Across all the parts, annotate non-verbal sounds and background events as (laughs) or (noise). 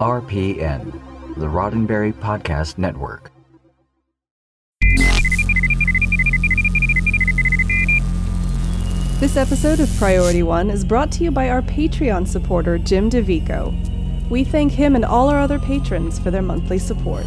RPN, the Roddenberry Podcast Network. This episode of Priority One is brought to you by our Patreon supporter, Jim DeVico. We thank him and all our other patrons for their monthly support.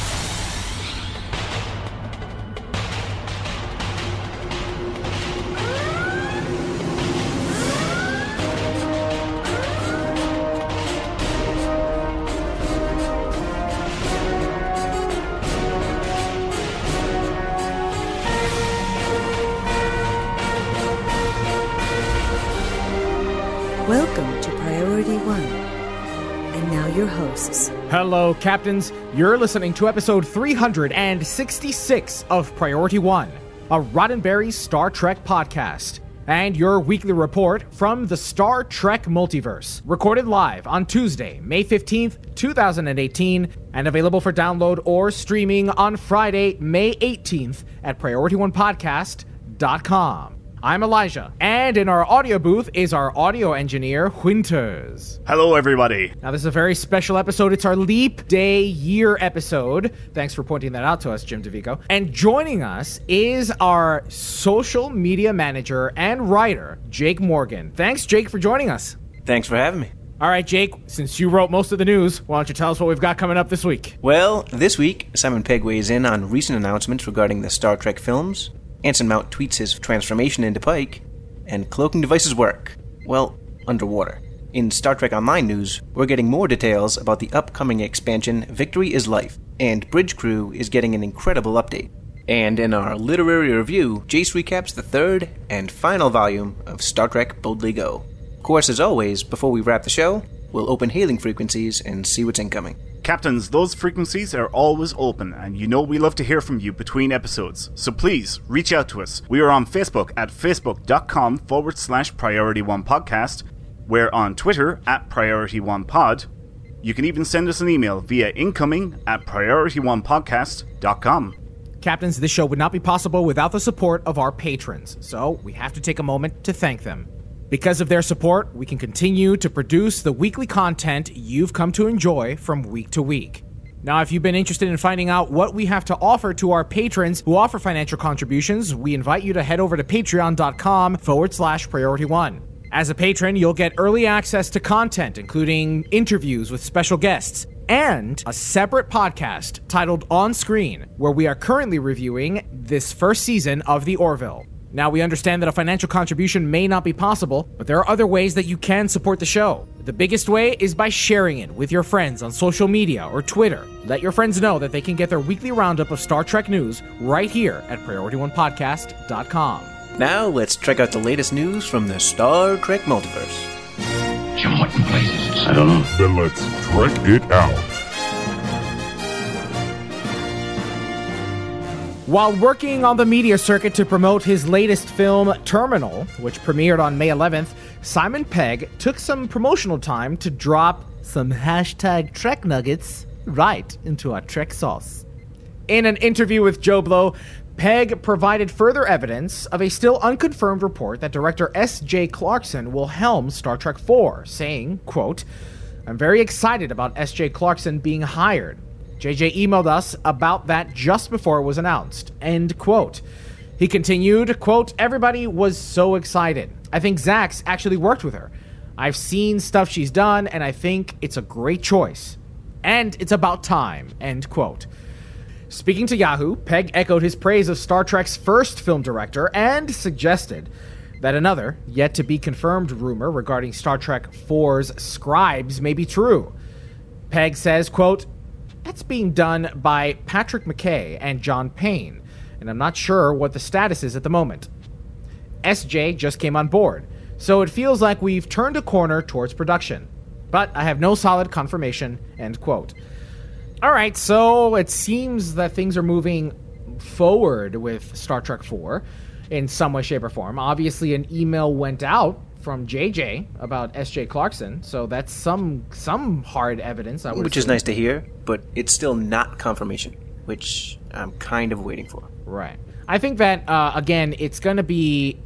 Hello, Captains. You're listening to episode 366 of Priority One, a Roddenberry Star Trek podcast, and your weekly report from the Star Trek multiverse, recorded live on Tuesday, May 15th, 2018, and available for download or streaming on Friday, May 18th at PriorityOnePodcast.com. I'm Elijah, and in our audio booth is our audio engineer, Winters. Hello, everybody. Now, this is a very special episode. It's our Leap Day Year episode. Thanks for pointing that out to us, Jim DeVico. And joining us is our social media manager and writer, Jake Morgan. Thanks, Jake, for joining us. Thanks for having me. All right, Jake, since you wrote most of the news, why don't you tell us what we've got coming up this week? Well, this week, Simon Pegg weighs in on recent announcements regarding the Star Trek films, Anson Mount tweets his transformation into Pike, and cloaking devices work. Well, underwater. In Star Trek Online news, we're getting more details about the upcoming expansion Victory is Life, and Bridge Crew is getting an incredible update. And in our literary review, Jace recaps the third and final volume of Star Trek Boldly Go. Of course, as always, before we wrap the show, we'll open hailing frequencies and see what's incoming. Captains, those frequencies are always open, and you know we love to hear from you between episodes. So please, reach out to us. We are on Facebook at facebook.com forward slash priority one podcast. We're on Twitter at priority one pod. You can even send us an email via incoming at priorityonepodcast.com. Captains, this show would not be possible without the support of our patrons, so we have to take a moment to thank them. Because of their support, we can continue to produce the weekly content you've come to enjoy from week to week. Now, if you've been interested in finding out what we have to offer to our patrons who offer financial contributions, we invite you to head over to patreon.com forward slash priority one. As a patron, you'll get early access to content, including interviews with special guests, and a separate podcast titled On Screen, where we are currently reviewing this first season of The Orville. Now, we understand that a financial contribution may not be possible, but there are other ways that you can support the show. The biggest way is by sharing it with your friends on social media or Twitter. Let your friends know that they can get their weekly roundup of Star Trek news right here at PriorityOnePodcast.com. Now, let's check out the latest news from the Star Trek multiverse. Jim, what in blazes? I don't know. Then let's trek it out. While working on the media circuit to promote his latest film, Terminal, which premiered on May 11th, Simon Pegg took some promotional time to drop some hashtag Trek nuggets right into our Trek sauce. In an interview with JoBlo, Pegg provided further evidence of a still unconfirmed report that director S.J. Clarkson will helm Star Trek IV, saying, quote, I'm very excited about S.J. Clarkson being hired. JJ emailed us about that just before it was announced. End quote. He continued, quote, Everybody was so excited. I think Zach actually worked with her. I've seen stuff she's done, and I think it's a great choice. And it's about time. End quote. Speaking to Yahoo, Pegg echoed his praise of Star Trek's first film director and suggested that another, yet to be confirmed rumor regarding Star Trek IV's scribes may be true. Pegg says, quote, that's being done by Patrick McKay and John Payne, and I'm not sure what the status is at the moment. SJ just came on board, so it feels like we've turned a corner towards production. But I have no solid confirmation, end quote. All right, so it seems that things are moving forward with Star Trek 4 in some way, shape, or form. Obviously, an email went out from JJ about S.J. Clarkson, so that's some some hard evidence. I would Which is nice to hear, but it's still not confirmation, which I'm kind of waiting for. Right. I think that uh, again, it's going to be.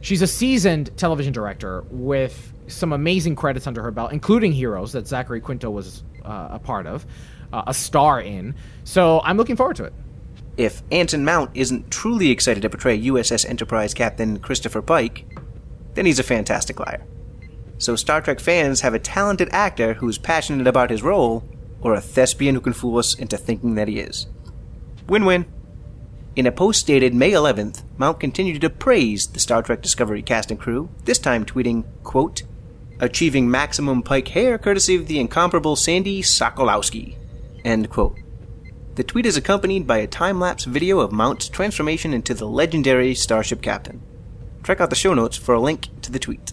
She's a seasoned television director with some amazing credits under her belt, including Heroes that Zachary Quinto was uh, a part of, uh, a star in. So I'm looking forward to it. If Anson Mount isn't truly excited to portray USS Enterprise Captain Christopher Pike, then he's a fantastic liar. So Star Trek fans have a talented actor who's passionate about his role, or a thespian who can fool us into thinking that he is. Win win. In a post dated May 11th, Mount continued to praise the Star Trek Discovery cast and crew, this time tweeting, quote, achieving maximum Pike hair courtesy of the incomparable Sandy Sokolowski, end quote. The tweet is accompanied by a time lapse video of Mount's transformation into the legendary Starship Captain. Check out the show notes for a link to the tweet.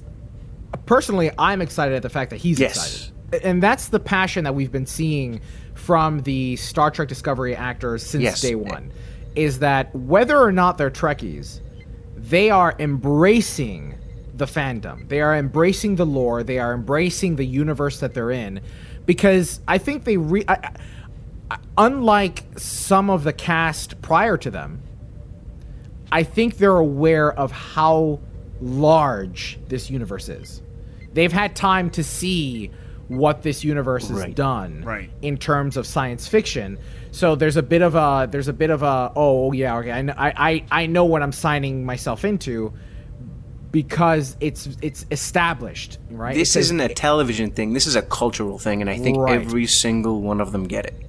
Personally, I'm excited at the fact that he's Yes. excited. And that's the passion that we've been seeing from the Star Trek Discovery actors since Yes. day one. Is that whether or not they're Trekkies, they are embracing the fandom. They are embracing the lore. They are embracing the universe that they're in, because I think they re. I, I, unlike some of the cast prior to them, I think they're aware of how large this universe is. They've had time to see what this universe has Right. done Right. in terms of science fiction. So there's a bit of a there's a bit of a oh, oh yeah okay I kn- I I, I know what I'm signing myself into because it's it's established right. This It says- isn't a television thing, this is a cultural thing, and I think Right. every single one of them get it.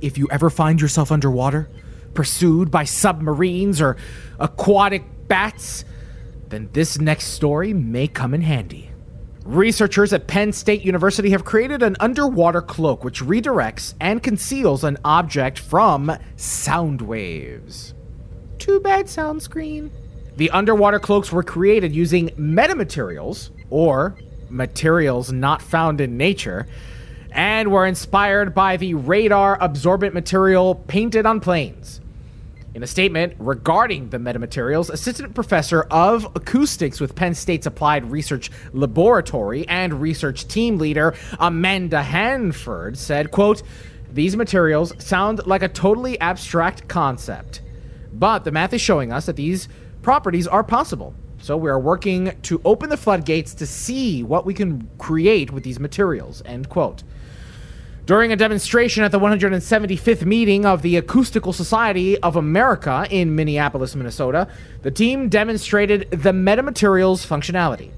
if you ever find yourself underwater, pursued by submarines or aquatic bats, then this next story may come in handy. Researchers at Penn State University have created an underwater cloak which redirects and conceals an object from sound waves. Too bad, sound screen. The underwater cloaks were created using metamaterials, or materials not found in nature, and were inspired by the radar absorbent material painted on planes. In a statement regarding the metamaterials, Assistant Professor of Acoustics with Penn State's Applied Research Laboratory and Research Team Leader Amanda Hanford said, quote, These materials sound like a totally abstract concept, but the math is showing us that these properties are possible. So we are working to open the floodgates to see what we can create with these materials, end quote. During a demonstration at the 175th meeting of the Acoustical Society of America in Minneapolis, Minnesota, the team demonstrated the metamaterial's functionality.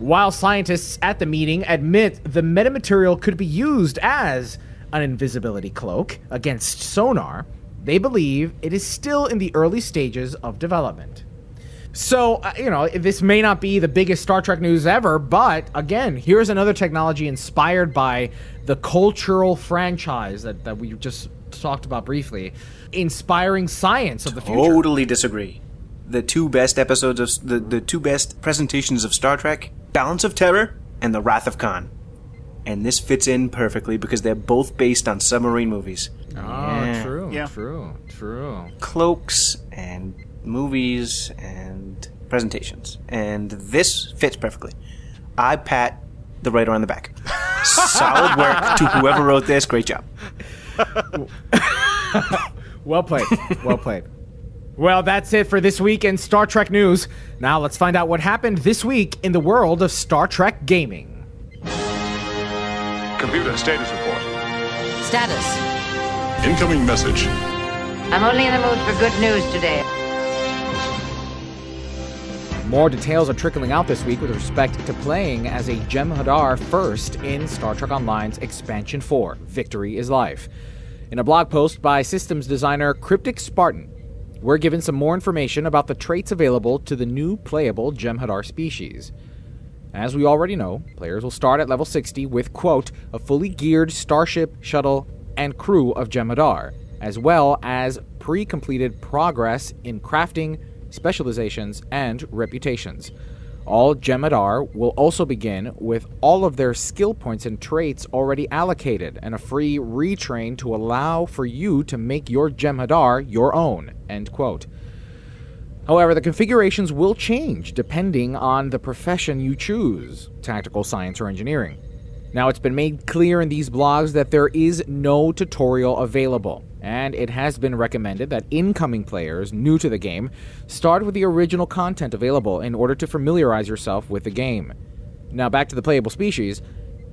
While scientists at the meeting admit the metamaterial could be used as an invisibility cloak against sonar, they believe it is still in the early stages of development. So, uh, you know, this may not be the biggest Star Trek news ever, but again, here's another technology inspired by the cultural franchise that, that we just talked about briefly, inspiring science of the future. Totally disagree. The two best episodes of the, the two best presentations of Star Trek, Balance of Terror and The Wrath of Khan. And this fits in perfectly because they're both based on submarine movies. Oh, true, Yeah. true, true. Cloaks and movies and presentations. And this fits perfectly. I pat the writer on the back. (laughs) Solid work to whoever wrote this. Great job. (laughs) Well played. well played. Well, that's it for this week in Star Trek news. Now let's find out what happened this week in the world of Star Trek gaming. Computer status report. Status. Incoming message. I'm only in the mood for good news today. More details are trickling out this week with respect to playing as a Jem'Hadar first in Star Trek Online's Expansion 4, Victory is Life. In a blog post by systems designer Cryptic Spartan, we're given some more information about the traits available to the new playable Jem'Hadar species. As we already know, players will start at level 60 with, quote, a fully geared starship, shuttle, and crew of Jem'Hadar, as well as pre completed progress in crafting, specializations, and reputations. All Jem'Hadar will also begin with all of their skill points and traits already allocated and a free retrain to allow for you to make your Jem'Hadar your own. End quote. However, the configurations will change depending on the profession you choose tactical science or engineering. Now, it's been made clear in these blogs that there is no tutorial available, and it has been recommended that incoming players new to the game start with the original content available in order to familiarize yourself with the game. Now, back to the playable species.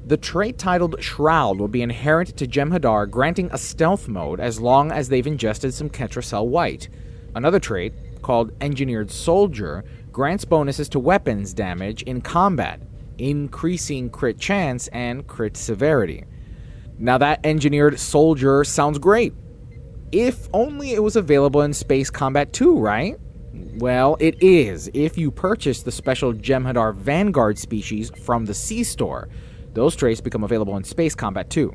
The trait titled Shroud will be inherent to Jem'Hadar, granting a stealth mode as long as they've ingested some Ketracel White. Another trait, called Engineered Soldier, grants bonuses to weapons damage in combat, increasing crit chance and crit severity. Now, that Engineered Soldier sounds great. If only it was available in Space Combat 2, right? Well, it is if you purchase the special Jem'Hadar Vanguard species from the C Store. Those traits become available in Space Combat 2.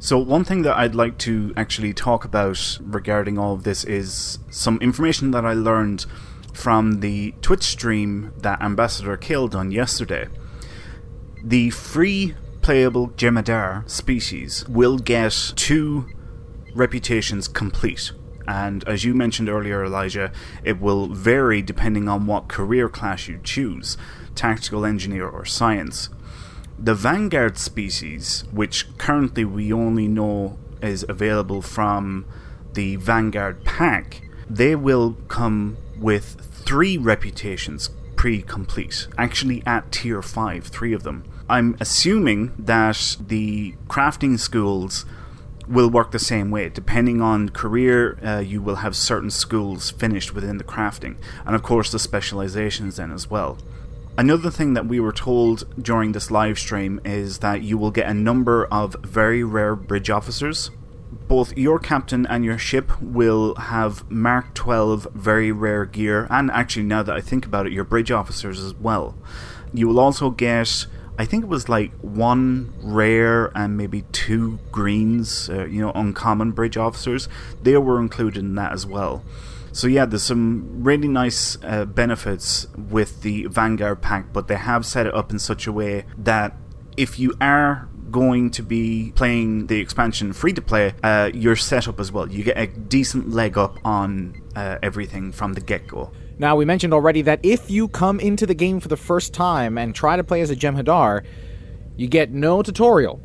So, one thing that I'd like to actually talk about regarding all of this is some information that I learned from the Twitch stream that Ambassador Kael done yesterday. The free playable Jem'Hadar species will get two reputations complete. And as you mentioned earlier, Elijah, it will vary depending on what career class you choose tactical engineer or science. The Vanguard species, which currently we only know is available from the Vanguard pack, they will come with three reputations pre complete, actually at tier 5, three of them. I'm assuming that the crafting schools will work the same way. Depending on career, uh, you will have certain schools finished within the crafting, and of course the specializations then as well. Another thing that we were told during this live stream is that you will get a number of very rare bridge officers. Both your captain and your ship will have Mark 12 very rare gear, and actually, now that I think about it, your bridge officers as well. You will also get I think it was like one rare and maybe two greens, uh, you know, uncommon bridge officers. They were included in that as well. So yeah, there's some really nice uh, benefits with the Vanguard pack, but they have set it up in such a way that if you are going to be playing the expansion free to play, uh, you're set up as well. You get a decent leg up on uh, everything from the get go. Now, we mentioned already that if you come into the game for the first time and try to play as a Jem'Hadar, you get no tutorial.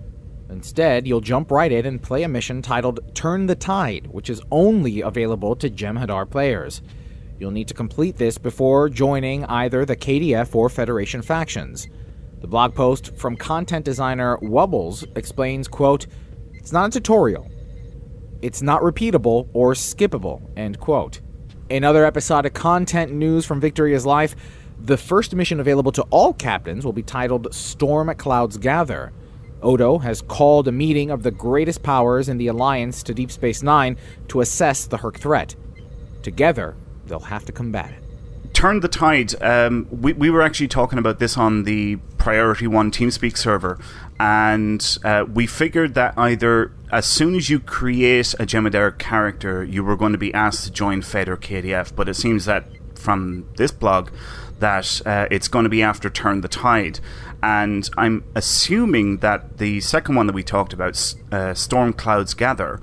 Instead, you'll jump right in and play a mission titled Turn the Tide, which is only available to Jem'Hadar players. You'll need to complete this before joining either the KDF or Federation factions. The blog post from content designer Wubbles explains, quote, It's not a tutorial. It's not repeatable or skippable, end quote. In other episodic content news from Victory's Life, the first mission available to all captains will be titled Storm Clouds Gather. Odo has called a meeting of the greatest powers in the Alliance to Deep Space Nine to assess the Hur'q threat. Together, they'll have to combat it. Turn the tide. Um, we, we were actually talking about this on the Priority One TeamSpeak server, and uh, we figured that either as soon as you create a Jem'Hadar character, you were going to be asked to join Fed or KDF. But it seems that from this blog that uh, it's going to be after Turn the Tide. And I'm assuming that the second one that we talked about, uh, Storm Clouds Gather,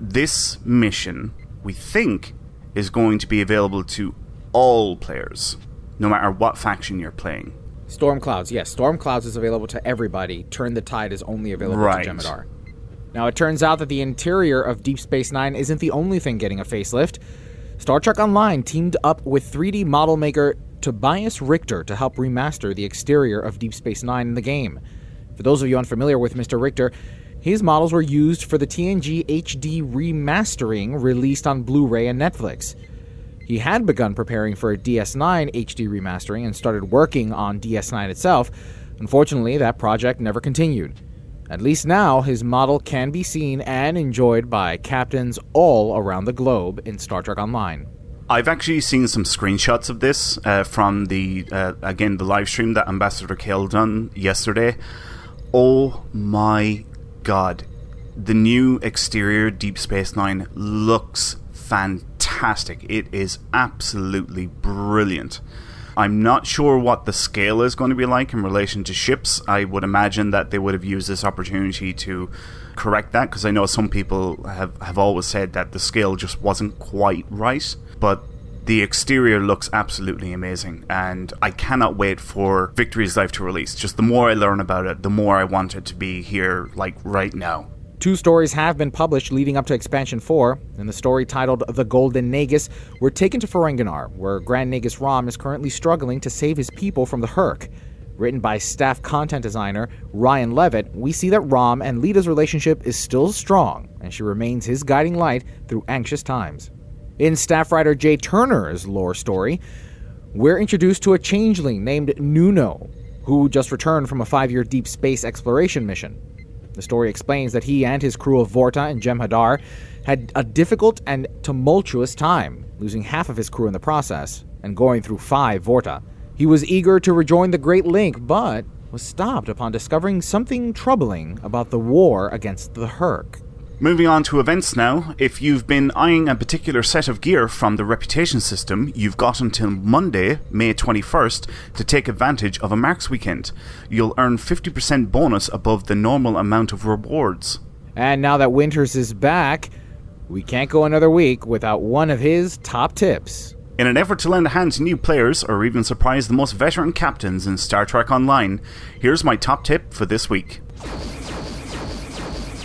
this mission, we think, is going to be available to all players, no matter what faction you're playing. Storm Clouds, yes. Storm Clouds is available to everybody. Turn the Tide is only available right. to Jem'Hadar. Now, it turns out that the interior of Deep Space Nine isn't the only thing getting a facelift. Star Trek Online teamed up with 3D model maker Tobias Richter to help remaster the exterior of Deep Space Nine in the game. For those of you unfamiliar with Mr. Richter, his models were used for the TNG HD remastering released on Blu ray and Netflix. He had begun preparing for a DS9 HD remastering and started working on DS9 itself. Unfortunately, that project never continued. At least now, his model can be seen and enjoyed by captains all around the globe in Star Trek Online. I've actually seen some screenshots of this uh, from the uh, again the live stream that Ambassador Kael done yesterday. Oh my god, the new exterior Deep Space Nine looks fantastic. It is absolutely brilliant. I'm not sure what the scale is going to be like in relation to ships. I would imagine that they would have used this opportunity to correct that because I know some people have, have always said that the scale just wasn't quite right. But The exterior looks absolutely amazing, and I cannot wait for Victory's Life to release. Just the more I learn about it, the more I want it to be here, like right now. Two stories have been published leading up to Expansion 4. In the story titled The Golden Nagus, we're taken to Ferenginar, where Grand Nagus Rom is currently struggling to save his people from the Hur'q. Written by staff content designer Ryan Levitt, we see that Rom and Leeta's relationship is still strong, and she remains his guiding light through anxious times. In staff writer Jay Turner's lore story, we're introduced to a changeling named Nuno, who just returned from a five year deep space exploration mission. The story explains that he and his crew of Vorta and Jem'Hadar had a difficult and tumultuous time, losing half of his crew in the process, and going through five Vorta. He was eager to rejoin the Great Link, but was stopped upon discovering something troubling about the war against the Hur'q. Moving on to events now. If you've been eyeing a particular set of gear from the reputation system, you've got until Monday, May 21st, to take advantage of a Marks weekend. You'll earn 50% bonus above the normal amount of rewards. And now that Winters is back, we can't go another week without one of his top tips. In an effort to lend a hand to new players or even surprise the most veteran captains in Star Trek Online, here's my top tip for this week.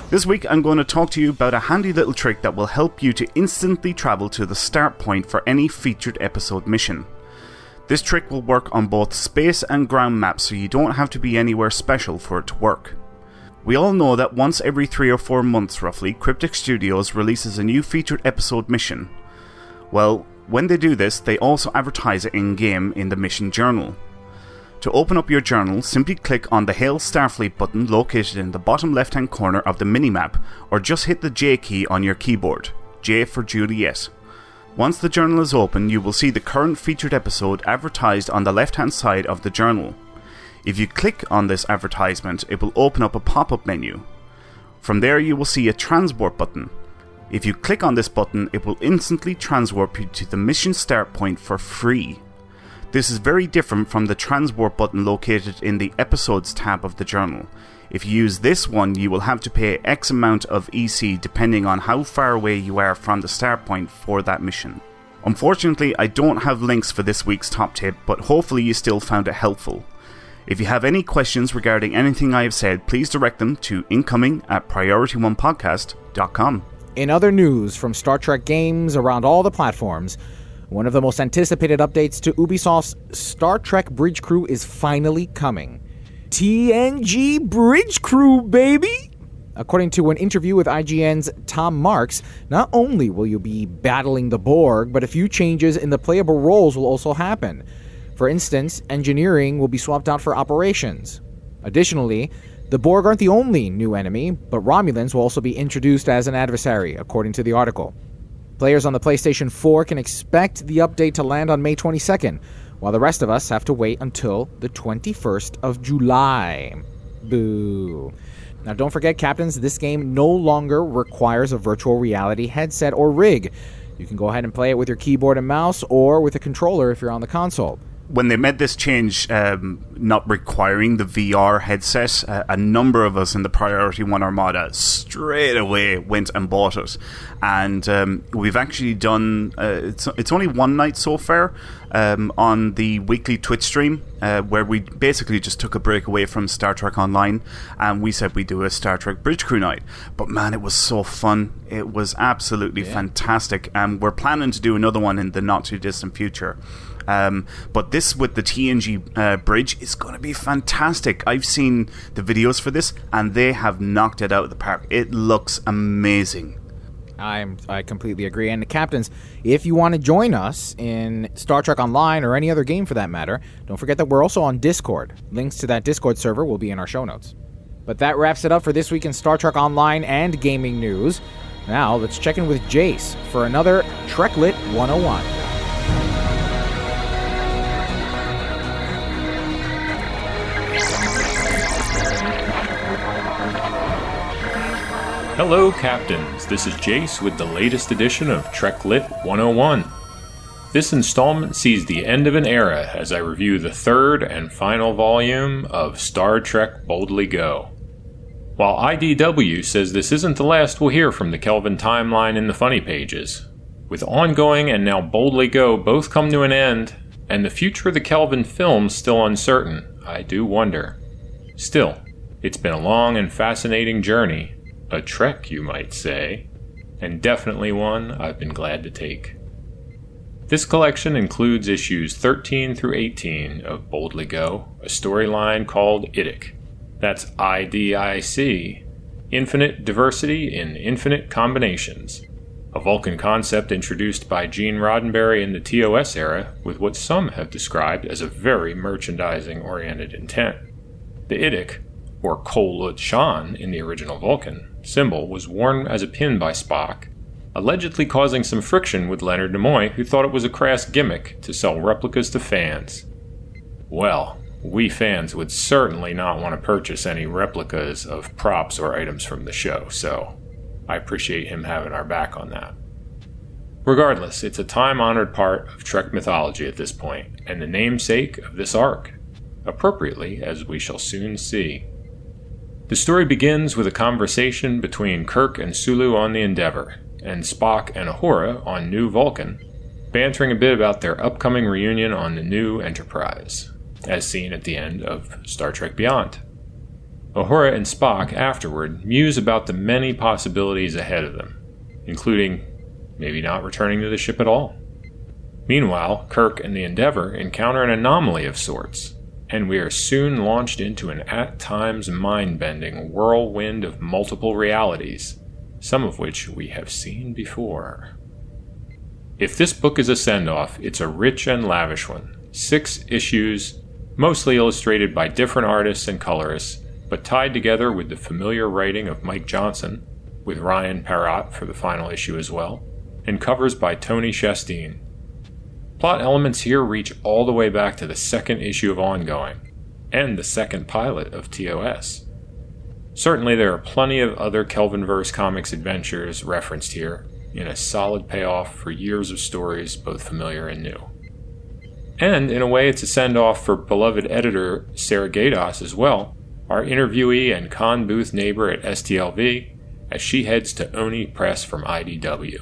This week, I'm going to talk to you about a handy little trick that will help you to instantly travel to the start point for any featured episode mission. This trick will work on both space and ground maps, so you don't have to be anywhere special for it to work. We all know that once every three or four months, roughly, Cryptic Studios releases a new featured episode mission. Well, when they do this, they also advertise it in game in the mission journal. To open up your journal, simply click on the Hail Starfleet button located in the bottom left hand corner of the minimap, or just hit the J key on your keyboard. J for Juliet. Once the journal is open, you will see the current featured episode advertised on the left hand side of the journal. If you click on this advertisement, it will open up a pop up menu. From there, you will see a transport button. If you click on this button, it will instantly transport you to the mission start point for free. This is very different from the transport button located in the Episodes tab of the journal. If you use this one, you will have to pay X amount of EC depending on how far away you are from the start point for that mission. Unfortunately, I don't have links for this week's top tip, but hopefully you still found it helpful. If you have any questions regarding anything I have said, please direct them to incoming at priorityonepodcast.com. In other news from Star Trek games around all the platforms, one of the most anticipated updates to Ubisoft's Star Trek Bridge Crew is finally coming. TNG Bridge Crew, baby! According to an interview with IGN's Tom Marks, not only will you be battling the Borg, but a few changes in the playable roles will also happen. For instance, engineering will be swapped out for operations. Additionally, the Borg aren't the only new enemy, but Romulans will also be introduced as an adversary, according to the article. Players on the PlayStation 4 can expect the update to land on May 22nd, while the rest of us have to wait until the 21st of July. Boo. Now, don't forget, Captains, this game no longer requires a virtual reality headset or rig. You can go ahead and play it with your keyboard and mouse or with a controller if you're on the console when they made this change, um, not requiring the VR headset, uh, a number of us in the Priority One Armada straight away went and bought it, and um, we've actually done. Uh, it's it's only one night so far um, on the weekly Twitch stream uh, where we basically just took a break away from Star Trek Online, and we said we do a Star Trek Bridge Crew night. But man, it was so fun! It was absolutely yeah. fantastic, and we're planning to do another one in the not too distant future. Um, but this with the TNG uh, bridge is going to be fantastic. I've seen the videos for this, and they have knocked it out of the park. It looks amazing. I'm I completely agree. And the captains, if you want to join us in Star Trek Online or any other game for that matter, don't forget that we're also on Discord. Links to that Discord server will be in our show notes. But that wraps it up for this week in Star Trek Online and gaming news. Now let's check in with Jace for another Treklit 101. Hello, Captains. This is Jace with the latest edition of Trek Lit 101. This installment sees the end of an era as I review the third and final volume of Star Trek Boldly Go. While IDW says this isn't the last we'll hear from the Kelvin timeline in the funny pages, With ongoing and now Boldly Go both come to an end, and the future of the Kelvin films still uncertain, I do wonder. Still, it's been a long and fascinating journey, a trek, you might say, and definitely one I've been glad to take. This collection includes issues 13 through 18 of Boldly Go, a storyline called IDIC. That's IDIC, Infinite Diversity in Infinite Combinations, a Vulcan concept introduced by Gene Roddenberry in the TOS era with what some have described as a very merchandising oriented intent. The IDIC, or Kol Shan in the original Vulcan, symbol was worn as a pin by Spock, allegedly causing some friction with Leonard Nimoy, who thought it was a crass gimmick to sell replicas to fans. Well, we fans would certainly not want to purchase any replicas of props or items from the show, so I appreciate him having our back on that. Regardless, it's a time honored part of Trek mythology at this point, and the namesake of this arc, appropriately, as we shall soon see. The story begins with a conversation between Kirk and Sulu on the Endeavour, and Spock and Uhura on New Vulcan, bantering a bit about their upcoming reunion on the new Enterprise, as seen at the end of Star Trek Beyond. Uhura and Spock afterward muse about the many possibilities ahead of them, including maybe not returning to the ship at all. Meanwhile, Kirk and the Endeavour encounter an anomaly of sorts and we are soon launched into an at times mind bending whirlwind of multiple realities, some of which we have seen before. If this book is a send off, it's a rich and lavish one. Six issues, mostly illustrated by different artists and colorists, but tied together with the familiar writing of Mike Johnson, with Ryan Parrott for the final issue as well, and covers by Tony Shasteen. Plot elements here reach all the way back to the second issue of Ongoing, and the second pilot of TOS. Certainly, there are plenty of other Kelvinverse comics adventures referenced here, in a solid payoff for years of stories both familiar and new. And, in a way, it's a send off for beloved editor Sarah Gaydos as well, our interviewee and con booth neighbor at STLV, as she heads to Oni Press from IDW.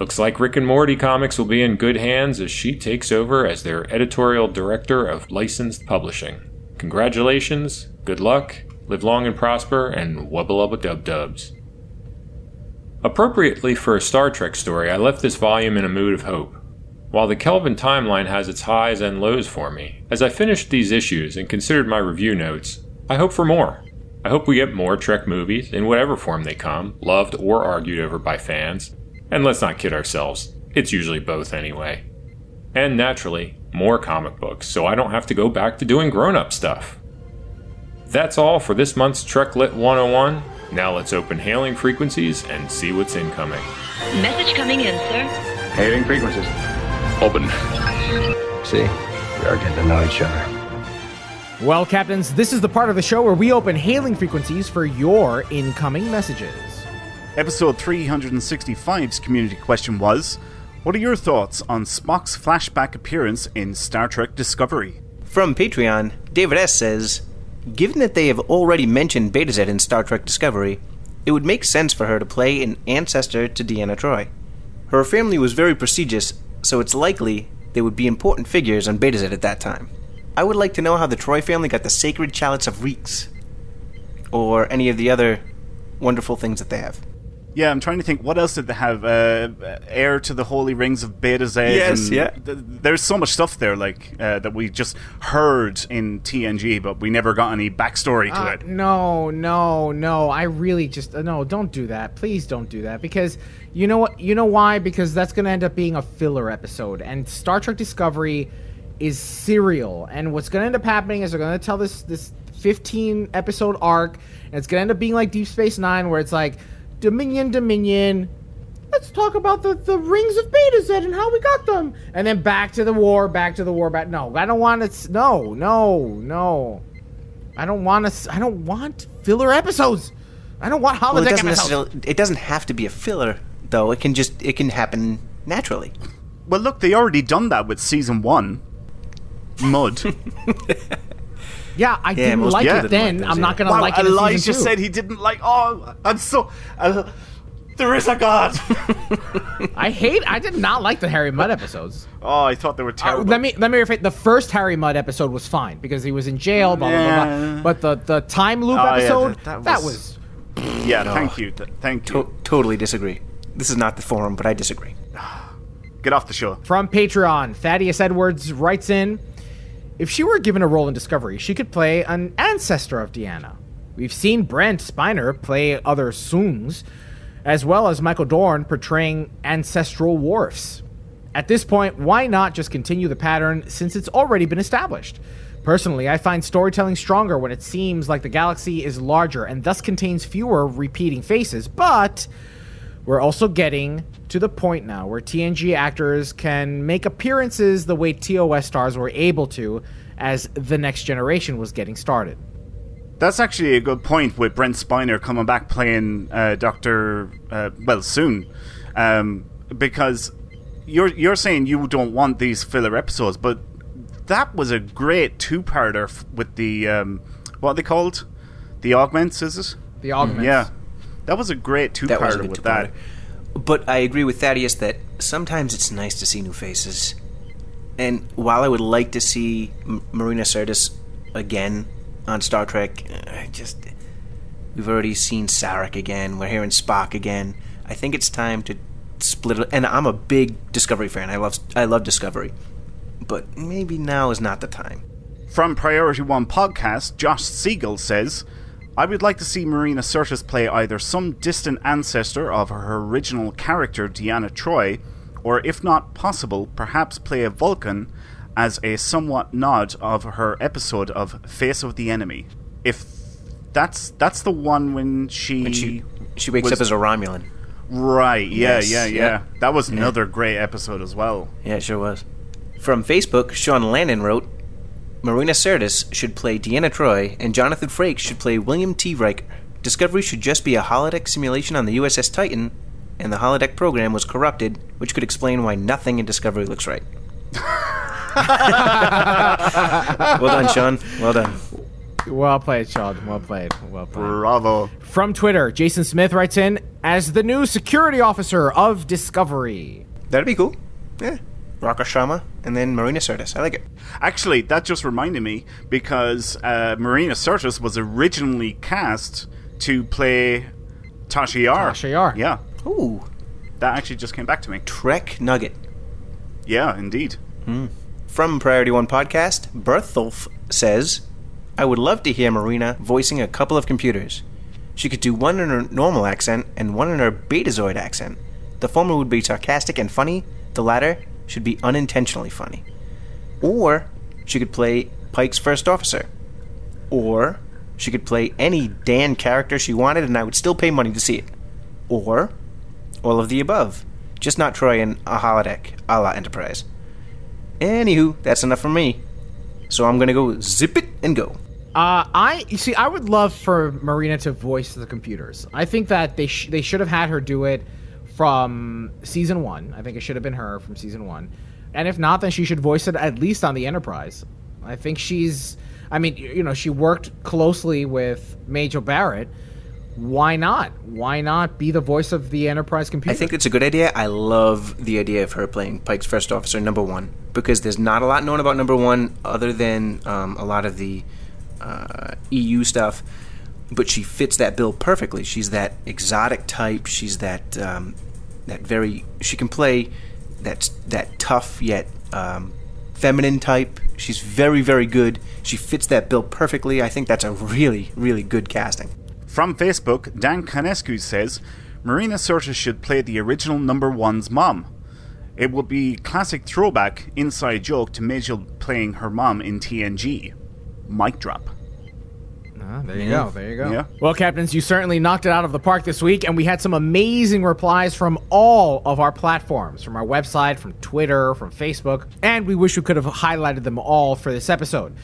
Looks like Rick and Morty Comics will be in good hands as she takes over as their editorial director of licensed publishing. Congratulations, good luck, live long and prosper, and wubba lubba dub dubs. Appropriately for a Star Trek story, I left this volume in a mood of hope. While the Kelvin timeline has its highs and lows for me, as I finished these issues and considered my review notes, I hope for more. I hope we get more Trek movies, in whatever form they come, loved or argued over by fans, and let's not kid ourselves, it's usually both anyway. And naturally, more comic books, so I don't have to go back to doing grown up stuff. That's all for this month's Trek Lit 101. Now let's open hailing frequencies and see what's incoming. Message coming in, sir. Hailing frequencies. Open. See, we are getting to know each other. Well, Captains, this is the part of the show where we open hailing frequencies for your incoming messages. Episode 365's community question was What are your thoughts on Spock's flashback appearance in Star Trek Discovery? From Patreon, David S. says Given that they have already mentioned Betazed in Star Trek Discovery, it would make sense for her to play an ancestor to Deanna Troi. Her family was very prestigious, so it's likely they would be important figures on Betazed at that time. I would like to know how the Troi family got the sacred chalice of Rixx, or any of the other wonderful things that they have. Yeah, I'm trying to think. What else did they have? Uh, heir to the holy rings of Betazed. Yes, and yeah. Th- there's so much stuff there, like uh, that we just heard in TNG, but we never got any backstory to Uh, it. no, no, no. I really just uh, no. Don't do that. Please don't do that because you know what? You know why? Because that's going to end up being a filler episode, and Star Trek Discovery is serial. And what's going to end up happening is they're going to tell this this 15 episode arc, and it's going to end up being like Deep Space Nine, where it's like Dominion, Dominion. Let's talk about the, the rings of Betazed and how we got them, and then back to the war, back to the war. Back. No, I don't want to. No, no, no. I don't want to. I don't want filler episodes. I don't want Well, it doesn't episodes. necessarily. It doesn't have to be a filler, though. It can just. It can happen naturally. Well, look, they already done that with season one. Mudd. (laughs) Yeah, I didn't most like people it didn't then. like those, I'm yeah. not gonna wow, like it. in Elijah season two. said he didn't like. Oh, I'm so. Uh, There is a god. (laughs) I hate. I did not like the Harry Mudd episodes. Oh, I thought they were Uh, terrible. let me let me rephrase. The first Harry Mudd episode was fine because he was in jail. Blah blah blah. blah. Yeah. But the the time loop Oh, episode that- that that was- was yeah, No. thank you. th- thank you. To- totally disagree. This is not the forum, but I disagree. (sighs) Get off the show. From Patreon, Thaddeus Edwards writes in If she were given a role in Discovery, she could play an ancestor of Deanna. We've seen Brent Spiner play other Soongs, as well as Michael Dorn portraying ancestral Worfs. At this point, why not just continue the pattern since it's already been established? Personally, I find storytelling stronger when it seems like the galaxy is larger and thus contains fewer repeating faces, but we're also getting to the point now where TNG actors can make appearances the way TOS stars were able to as the next generation was getting started. That's actually a good point with Brent Spiner coming back playing uh, Doctor. Uh, well, Soong, um, because you're you're saying you don't want these filler episodes, but that was a great two-parter f- with the um, what are they called? The augments, is it? The augments. Yeah, that was a great That two-parter with that. two-parter. But I agree with Thaddeus that sometimes it's nice to see new faces. And while I would like to see M- Marina Sirtis again on Star Trek, I just we've already seen Sarek again. We're hearing Spock again. I think it's time to split it. And I'm a big Discovery fan. I love I love Discovery, but maybe now is not the time. From Priority One podcast, Josh Siegel says, I would like to see Marina Sirtis play either some distant ancestor of her original character, Deanna Troi, or if not possible, perhaps play a Vulcan as a somewhat nod of her episode of Face of the Enemy. If that's that's the one when she When she she wakes was- up as a Romulan. Right, yeah, Yes, yeah, yeah, yeah. That was Yeah. another great episode as well. Yeah, it sure was. From Facebook, Sean Landon wrote, Marina Sirtis should play Deanna Troi, and Jonathan Frakes should play William T. Riker. Discovery should just be a holodeck simulation on the USS Titan, and the holodeck program was corrupted, which could explain why nothing in Discovery looks right. (laughs) well done, Sean. Well done. Well played, Sean. Well played. Well played. Bravo. From Twitter, Jason Smith writes in as the new security officer of Discovery. That'd be cool. Yeah. Raka Sharma, and then Marina Sirtis. I like it. Actually, that just reminded me because uh, Marina Sirtis was originally cast to play Tasha Yar. Tasha Yar. Yeah, Ooh. that actually just came back to me. Trek Nugget. Yeah, indeed. From Priority One Podcast, Bertholf says, I would love to hear Marina voicing a couple of computers. She could do one in her normal accent and one in her Betazoid accent. The former would be sarcastic and funny, the latter should be unintentionally funny. Or she could play Pike's first officer. Or she could play any Dan character she wanted and I would still pay money to see it. Or all of the above. Just not Troi in a holodeck, a la Enterprise. Anywho, that's enough for me. So I'm gonna go zip it and go. Uh, I you see. I would love for Marina to voice the computers. I think that they sh- they should have had her do it from season one. I think it should have been her from season one, and if not, then she should voice it at least on the Enterprise. I think she's. I mean, you know, she worked closely with Majel Barrett. Why not? Why not be the voice of the Enterprise computer? I think it's a good idea. I love the idea of her playing Pike's first officer, number one, because there's not a lot known about number one other than um, a lot of the uh, EU stuff. But she fits that bill perfectly. She's that exotic type. She's that um, that very. She can play that that tough yet um, feminine type. She's very very good. She fits that bill perfectly. I think that's a really really good casting. From Facebook, Dan Canescu says Marina Sirtis should play the original number one's mom. It would be classic throwback inside joke to Majel playing her mom in TNG. Mic drop. Ah, there you Yeah. go. There you go. Yeah. Well, captains, you certainly knocked it out of the park this week, and we had some amazing replies from all of our platforms, from our website, from Twitter, from Facebook, and we wish we could have highlighted them all for this episode.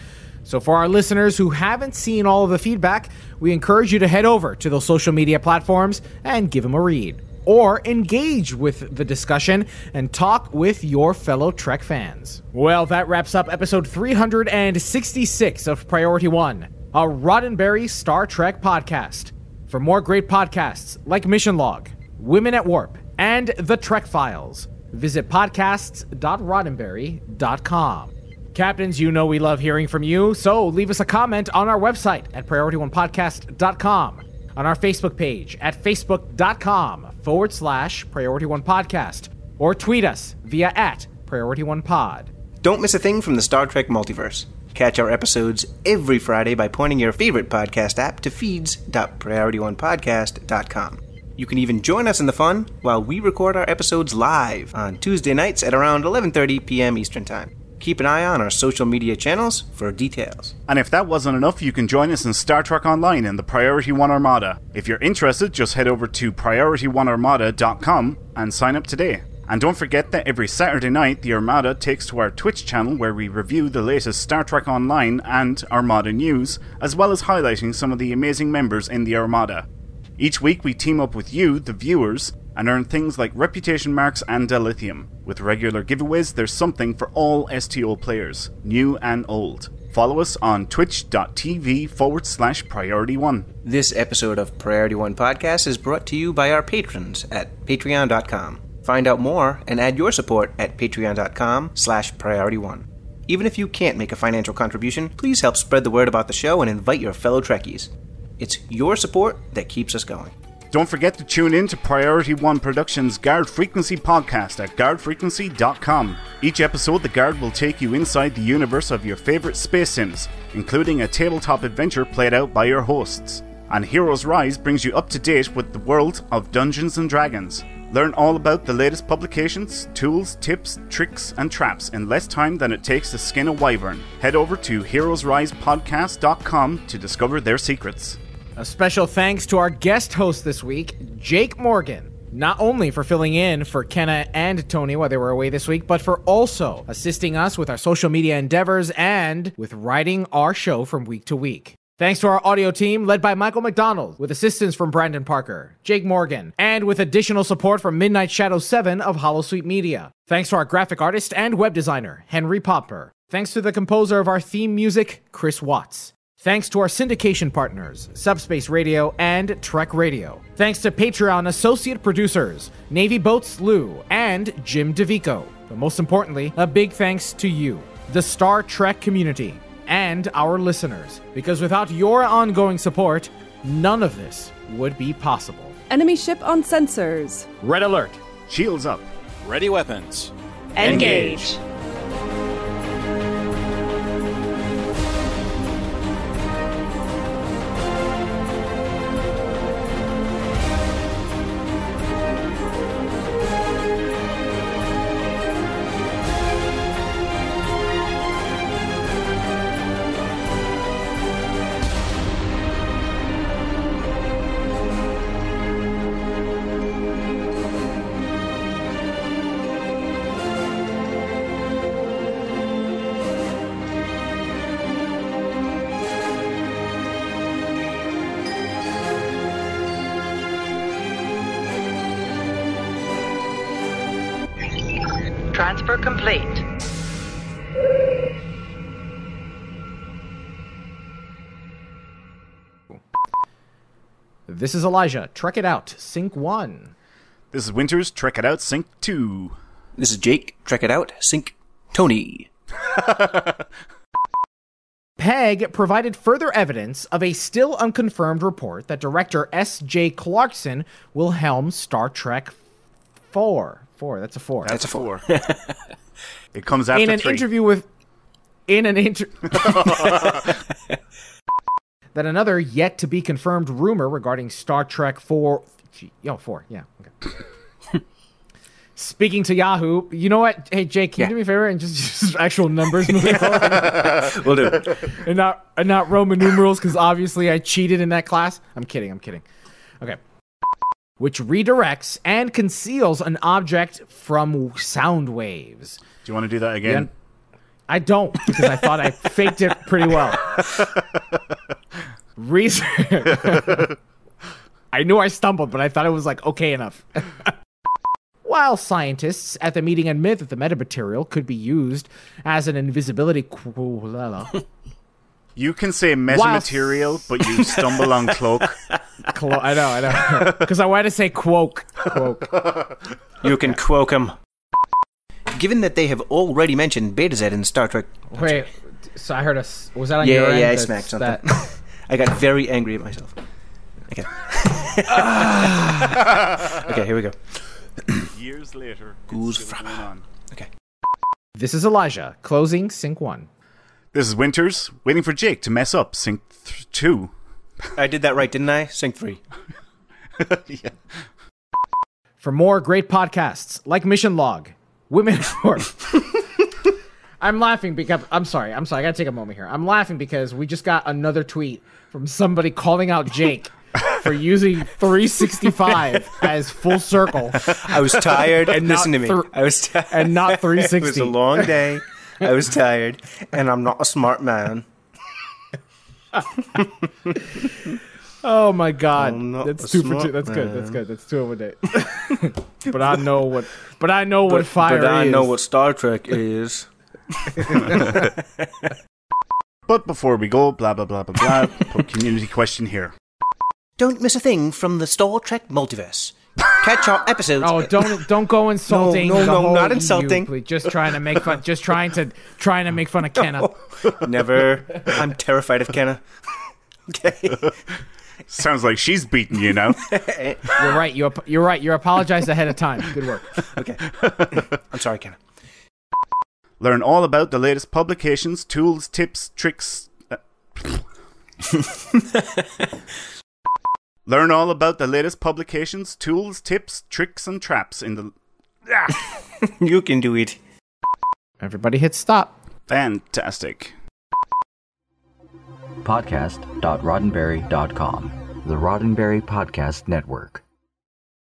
So, for our listeners who haven't seen all of the feedback, we encourage you to head over to those social media platforms and give them a read. Or engage with the discussion and talk with your fellow Trek fans. Well, that wraps up episode 366 of Priority One, a Roddenberry Star Trek podcast. For more great podcasts like Mission Log, Women at Warp, and The Trek Files. Visit podcasts.roddenberry.com. Captains, you know we love hearing from you, so leave us a comment on our website at PriorityOnePodcast.com, on our Facebook page at Facebook.com forward slash Priority One Podcast, or tweet us via at Priority One Pod. Don't miss a thing from the Star Trek multiverse. Catch our episodes every Friday by pointing your favorite podcast app to feeds.priorityonepodcast.com. You can even join us in the fun while we record our episodes live on Tuesday nights at around 11:30 p.m. Eastern Time. Keep an eye on our social media channels for details. And if that wasn't enough, you can join us in Star Trek Online in the Priority One Armada. If you're interested, just head over to PriorityOneArmada.com and sign up today. And don't forget that every Saturday night, the Armada takes to our Twitch channel where we review the latest Star Trek Online and Armada news, as well as highlighting some of the amazing members in the Armada. Each week, we team up with you, the viewers, and earn things like reputation marks and dilithium. With regular giveaways, there's something for all STO players, new and old. Follow us on twitch.tv forward slash priority one. This episode of Priority One Podcast is brought to you by our patrons at patreon.com. Find out more and add your support at patreon.com slash priority one. Even if you can't make a financial contribution, please help spread the word about the show and invite your fellow Trekkies. It's your support that keeps us going. Don't forget to tune in to Priority One Productions' Guard Frequency podcast at guardfrequency.com. Each episode, the Guard will take you inside the universe of your favorite space sims, including a tabletop adventure played out by your hosts. And Heroes Rise brings you up to date with the world of Dungeons and Dragons. Learn all about the latest publications, tools, tips, tricks, and traps in less time than it takes to skin a wyvern. Head over to heroesrisepodcast.com to discover their secrets. A special thanks to our guest host this week, Jake Morgan. Not only for filling in for Kenna and Tony while they were away this week, but for also assisting us with our social media endeavors and with writing our show from week to week. Thanks to our audio team led by Michael McDonald, with assistance from Brandon Parker, Jake Morgan, and with additional support from Midnight Shadow 7 of Holosuite Media. Thanks to our graphic artist and web designer, Henry Popper. Thanks to the composer of our theme music, Chris Watts. Thanks to our syndication partners, Subspace Radio and Trek Radio. Thanks to Patreon associate producers, Navy Boats Lou and Jim DeVico. But most importantly, a big thanks to you, the Star Trek community, and our listeners, because without your ongoing support, none of this would be possible. Enemy ship on sensors. Red alert. Shields up. Ready weapons. Engage. Transfer complete. This is Elijah. Trek it out. Sync 1. This is Winters. Trek it out. Sync 2. This is Jake. Trek it out. Sync Tony. (laughs) Pegg provided further evidence of a still unconfirmed report that director S.J. Clarkson will helm Star Trek 4. 4, that's a 4. That's a 4. (laughs) it comes after in an three. interview with in an inter (laughs) (laughs) that another yet to be confirmed rumor regarding Star Trek 4 gee, yo 4 yeah okay Speaking to Yahoo, you know what? Hey Jake, can Yeah. you do me a favor and just, just actual numbers moving forward? We'll do. and not and not Roman numerals because obviously I cheated in that class. I'm kidding. I'm kidding. Which redirects and conceals an object from sound waves. Do you want to do that again? I don't because I thought I (laughs) faked it pretty well. Reason. (laughs) I knew I stumbled, but I thought it was like okay enough. (laughs) While scientists at the meeting admit that the metamaterial could be used as an invisibility. Qu- You can say meta While- material, but you stumble on cloak. (laughs) Clo- I know, I know. (laughs) Because I wanted to say quoke. Quoke. You can quoke him. Given that they have already mentioned Betazed in Star Trek. Wait, so I heard a. s- Was that on yeah, your end? yeah, I smacked something. that- (laughs) I got very angry at myself. Okay. okay, here we go. Years later, Goose it's still going on. Okay. This is Elijah, closing sync one. This is Winters, waiting for Jake to mess up sync th- two. I did that right, didn't I? Sync three. (laughs) yeah. For more great podcasts like Mission Log, Women for. (laughs) I'm laughing because I'm sorry. I'm sorry. I gotta take a moment here. I'm laughing because we just got another tweet from somebody calling out Jake for (laughs) using 365 as full circle I was tired. And Listen to me. thr- I was tired. and not 360. It was a long day. I was tired, and I'm not a smart man. Oh my god, that's a two for two. smart That's good. That's good. That's two of a day. but I know what. But I know what fire but I is. know what Star Trek is. (laughs) But before we go, blah, blah, blah, blah, blah, put community question here. Don't miss a thing from the Star Trek multiverse. Catch our episodes. Oh, don't don't go insulting. (laughs) No, no, the no, whole not EU, insulting. please. Just trying to make fun. Just trying to trying to make fun of Kenna. (laughs) Never. I'm terrified of Kenna. (laughs) Okay. Sounds like she's beating you now. You're right. You ap- you're right. You're apologized ahead of time. Good work. Okay. I'm sorry, Kenna. Learn all about the latest publications, tools, tips, tricks. uh, Learn all about the latest publications, tools, tips, tricks, and traps in the. Ah, (laughs) You can do it. Everybody hit stop. fantastic. Podcast.roddenberry.com, the Roddenberry Podcast Network.